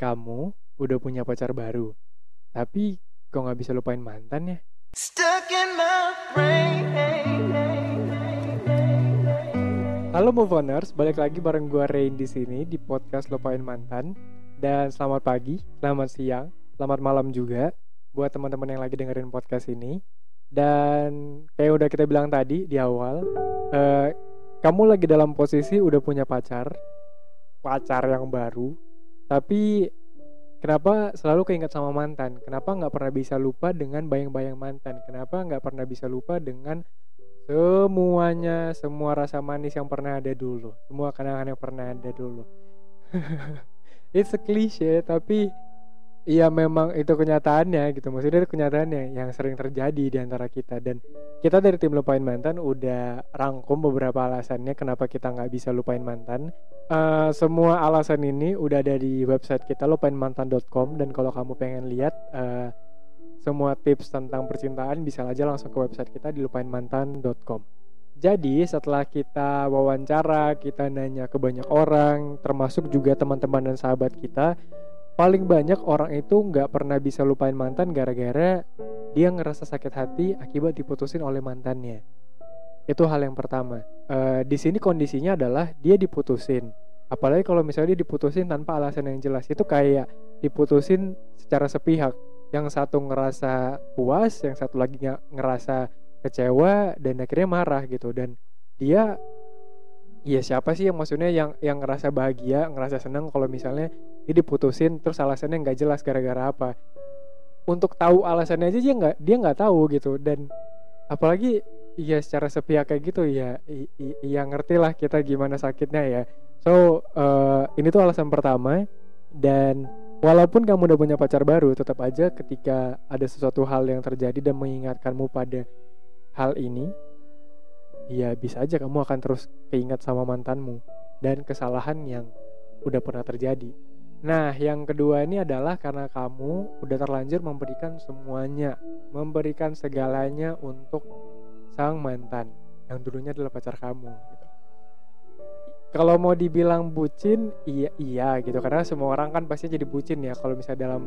kamu udah punya pacar baru, tapi kok nggak bisa lupain mantan ya? Stuck in my brain. Halo Moveoners, balik lagi bareng gue Rain di sini di podcast Lupain Mantan. Dan selamat pagi, selamat siang, selamat malam juga buat teman-teman yang lagi dengerin podcast ini. Dan kayak udah kita bilang tadi di awal, eh, kamu lagi dalam posisi udah punya pacar, pacar yang baru, tapi kenapa selalu keinget sama mantan? Kenapa nggak pernah bisa lupa dengan bayang-bayang mantan? Kenapa nggak pernah bisa lupa dengan semuanya, semua rasa manis yang pernah ada dulu, semua kenangan yang pernah ada dulu. It's a cliche, tapi Iya memang itu kenyataannya gitu. Maksudnya itu kenyataannya yang sering terjadi di antara kita. Dan kita dari tim lupain mantan udah rangkum beberapa alasannya kenapa kita nggak bisa lupain mantan. Uh, semua alasan ini udah ada di website kita lupainmantan.com dan kalau kamu pengen lihat uh, semua tips tentang percintaan bisa aja langsung ke website kita di lupainmantan.com jadi setelah kita wawancara kita nanya ke banyak orang termasuk juga teman-teman dan sahabat kita paling banyak orang itu nggak pernah bisa lupain mantan gara-gara dia ngerasa sakit hati akibat diputusin oleh mantannya. Itu hal yang pertama. E, di sini kondisinya adalah dia diputusin. Apalagi kalau misalnya dia diputusin tanpa alasan yang jelas, itu kayak diputusin secara sepihak. Yang satu ngerasa puas, yang satu lagi ngerasa kecewa dan akhirnya marah gitu. Dan dia Iya siapa sih yang maksudnya yang yang ngerasa bahagia, ngerasa senang kalau misalnya dia diputusin terus alasannya nggak jelas gara-gara apa. Untuk tahu alasannya aja dia nggak dia nggak tahu gitu dan apalagi ya secara sepihak kayak gitu ya ya ngerti lah kita gimana sakitnya ya. So uh, ini tuh alasan pertama dan walaupun kamu udah punya pacar baru tetap aja ketika ada sesuatu hal yang terjadi dan mengingatkanmu pada hal ini ya bisa aja kamu akan terus keingat sama mantanmu dan kesalahan yang udah pernah terjadi. Nah, yang kedua ini adalah karena kamu udah terlanjur memberikan semuanya, memberikan segalanya untuk sang mantan yang dulunya adalah pacar kamu gitu. Kalau mau dibilang bucin, iya iya gitu karena semua orang kan pasti jadi bucin ya kalau misalnya dalam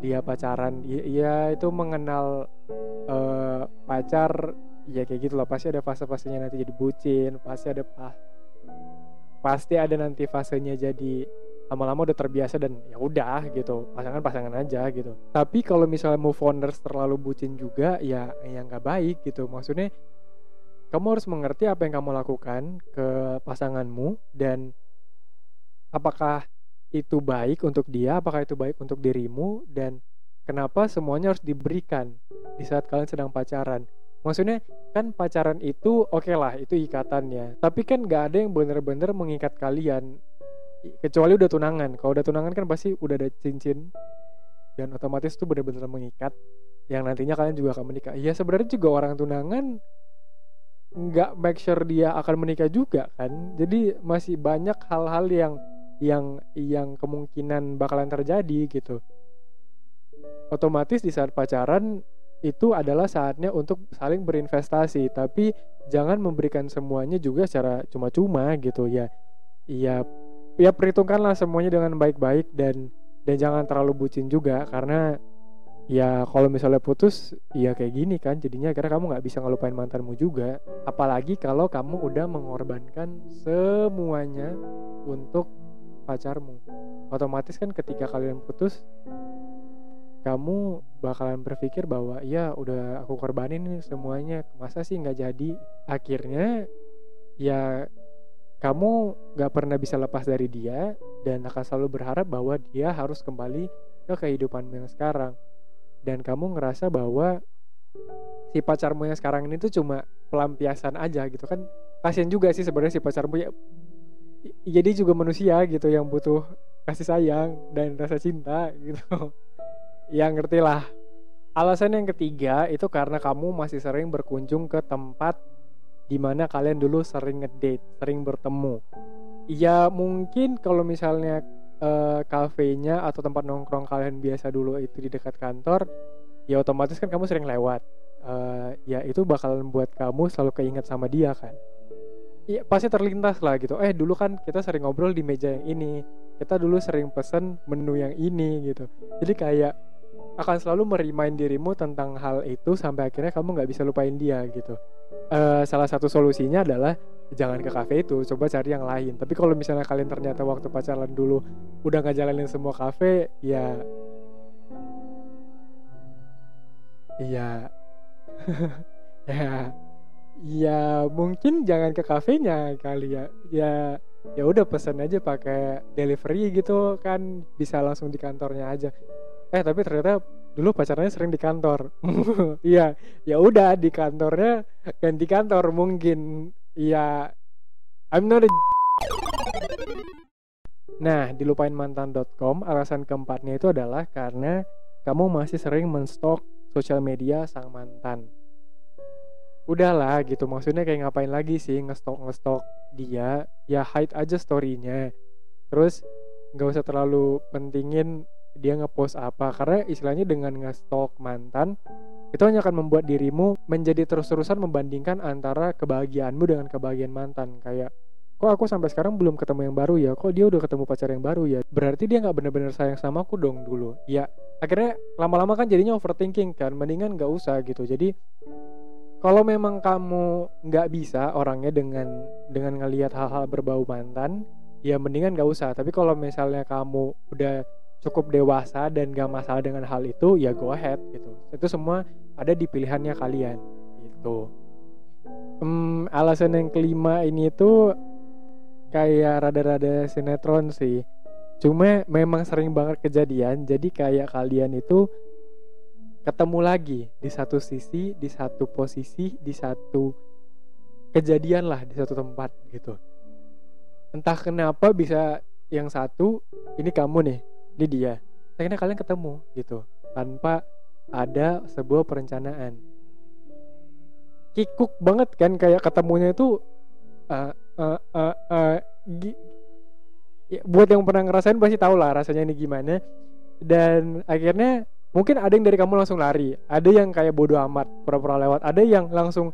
dia pacaran, iya itu mengenal uh, pacar ya kayak gitu lah pasti ada fase-fasenya nanti jadi bucin pasti ada pas pasti ada nanti fasenya jadi lama-lama udah terbiasa dan ya udah gitu. Pasangan pasangan aja gitu. Tapi kalau misalnya move oners terlalu bucin juga ya yang nggak baik gitu. Maksudnya kamu harus mengerti apa yang kamu lakukan ke pasanganmu dan apakah itu baik untuk dia apakah itu baik untuk dirimu dan kenapa semuanya harus diberikan di saat kalian sedang pacaran maksudnya kan pacaran itu oke okay lah itu ikatannya. Tapi kan nggak ada yang bener-bener mengikat kalian. Kecuali udah tunangan. Kalau udah tunangan kan pasti udah ada cincin. Dan otomatis tuh bener-bener mengikat. Yang nantinya kalian juga akan menikah. Iya sebenarnya juga orang tunangan nggak make sure dia akan menikah juga kan. Jadi masih banyak hal-hal yang yang yang kemungkinan bakalan terjadi gitu. Otomatis di saat pacaran itu adalah saatnya untuk saling berinvestasi. Tapi jangan memberikan semuanya juga secara cuma-cuma gitu ya. Ya ya perhitungkanlah semuanya dengan baik-baik dan dan jangan terlalu bucin juga. Karena ya kalau misalnya putus ya kayak gini kan jadinya. Karena kamu nggak bisa ngelupain mantanmu juga. Apalagi kalau kamu udah mengorbankan semuanya untuk pacarmu. Otomatis kan ketika kalian putus kamu bakalan berpikir bahwa ya udah aku korbanin semuanya masa sih nggak jadi? Akhirnya ya kamu nggak pernah bisa lepas dari dia dan akan selalu berharap bahwa dia harus kembali ke kehidupanmu yang sekarang. Dan kamu ngerasa bahwa si pacarmu yang sekarang ini tuh cuma pelampiasan aja gitu kan. Kasian juga sih sebenarnya si pacarmu ya jadi juga manusia gitu yang butuh kasih sayang dan rasa cinta gitu ya ngerti lah. Alasan yang ketiga itu karena kamu masih sering berkunjung ke tempat di mana kalian dulu sering ngedate sering bertemu. Ya mungkin kalau misalnya uh, kafenya atau tempat nongkrong kalian biasa dulu itu di dekat kantor ya otomatis kan kamu sering lewat. Uh, ya itu bakalan buat kamu selalu keinget sama dia kan. Iya pasti terlintas lah gitu. Eh dulu kan kita sering ngobrol di meja yang ini kita dulu sering pesen menu yang ini gitu. Jadi kayak akan selalu merimain dirimu tentang hal itu sampai akhirnya kamu nggak bisa lupain dia gitu. Eh, salah satu solusinya adalah jangan ke kafe itu coba cari yang lain. Tapi kalau misalnya kalian ternyata waktu pacaran dulu udah nggak jalanin semua kafe ya iya. Ya. Ya mungkin jangan ke kafenya kali ya. Ya ya udah pesan aja pakai delivery gitu kan bisa langsung di kantornya aja eh tapi ternyata dulu pacarnya sering di kantor iya ya udah di kantornya ganti kantor mungkin ya I'm not a Nah, di lupainmantan.com alasan keempatnya itu adalah karena kamu masih sering menstok sosial media sang mantan. Udahlah gitu, maksudnya kayak ngapain lagi sih ngestok ngestok dia? Ya hide aja storynya. Terus nggak usah terlalu pentingin dia ngepost apa, karena istilahnya dengan ngestok mantan itu hanya akan membuat dirimu menjadi terus-terusan membandingkan antara kebahagiaanmu dengan kebahagiaan mantan. Kayak kok aku sampai sekarang belum ketemu yang baru ya? Kok dia udah ketemu pacar yang baru ya? Berarti dia nggak bener-bener sayang sama aku dong dulu. Ya akhirnya lama-lama kan jadinya overthinking kan. Mendingan nggak usah gitu. Jadi kalau memang kamu nggak bisa orangnya dengan dengan ngelihat hal-hal berbau mantan ya mendingan nggak usah. Tapi kalau misalnya kamu udah cukup dewasa dan gak masalah dengan hal itu ya go ahead gitu. Itu semua ada di pilihannya kalian gitu. Hmm, alasan yang kelima ini tuh kayak rada-rada sinetron sih. Cuma memang sering banget kejadian jadi kayak kalian itu ketemu lagi di satu sisi di satu posisi di satu kejadian lah di satu tempat gitu. Entah kenapa bisa yang satu ini kamu nih ini dia. Akhirnya kalian ketemu gitu. Tanpa ada sebuah perencanaan. Kikuk banget kan kayak ketemunya itu uh, uh, uh, uh, ya, buat yang pernah ngerasain pasti tahu lah rasanya ini gimana. Dan akhirnya mungkin ada yang dari kamu langsung lari. Ada yang kayak bodoh amat pura-pura lewat. Ada yang langsung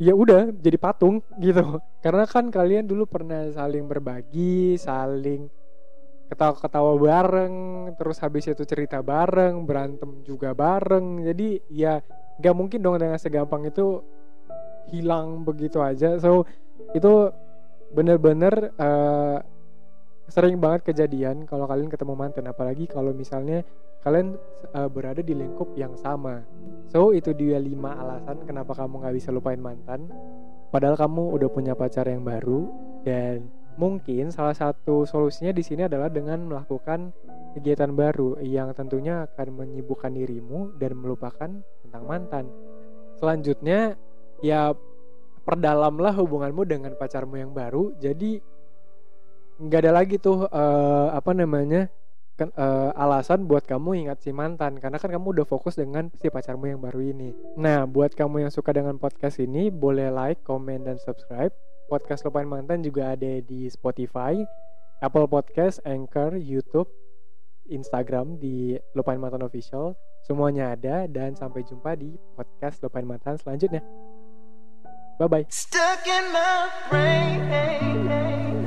ya udah jadi patung gitu. Karena kan kalian dulu pernah saling berbagi saling ketawa-ketawa bareng terus habis itu cerita bareng berantem juga bareng. Jadi ya nggak mungkin dong dengan segampang itu hilang begitu aja. So itu bener-bener uh, sering banget kejadian kalau kalian ketemu mantan. Apalagi kalau misalnya kalian uh, berada di lingkup yang sama. So itu dia lima alasan kenapa kamu nggak bisa lupain mantan. Padahal kamu udah punya pacar yang baru dan mungkin salah satu solusinya di sini adalah dengan melakukan kegiatan baru yang tentunya akan menyibukkan dirimu dan melupakan tentang mantan selanjutnya ya perdalamlah hubunganmu dengan pacarmu yang baru jadi nggak ada lagi tuh uh, apa namanya kan uh, alasan buat kamu ingat si mantan karena kan kamu udah fokus dengan si pacarmu yang baru ini. Nah, buat kamu yang suka dengan podcast ini boleh like, comment dan subscribe. Podcast Lupain Mantan juga ada di Spotify, Apple Podcast, Anchor, YouTube, Instagram di Lupain Mantan Official. Semuanya ada dan sampai jumpa di podcast Lupain Mantan selanjutnya. Bye bye. Stuck in my brain.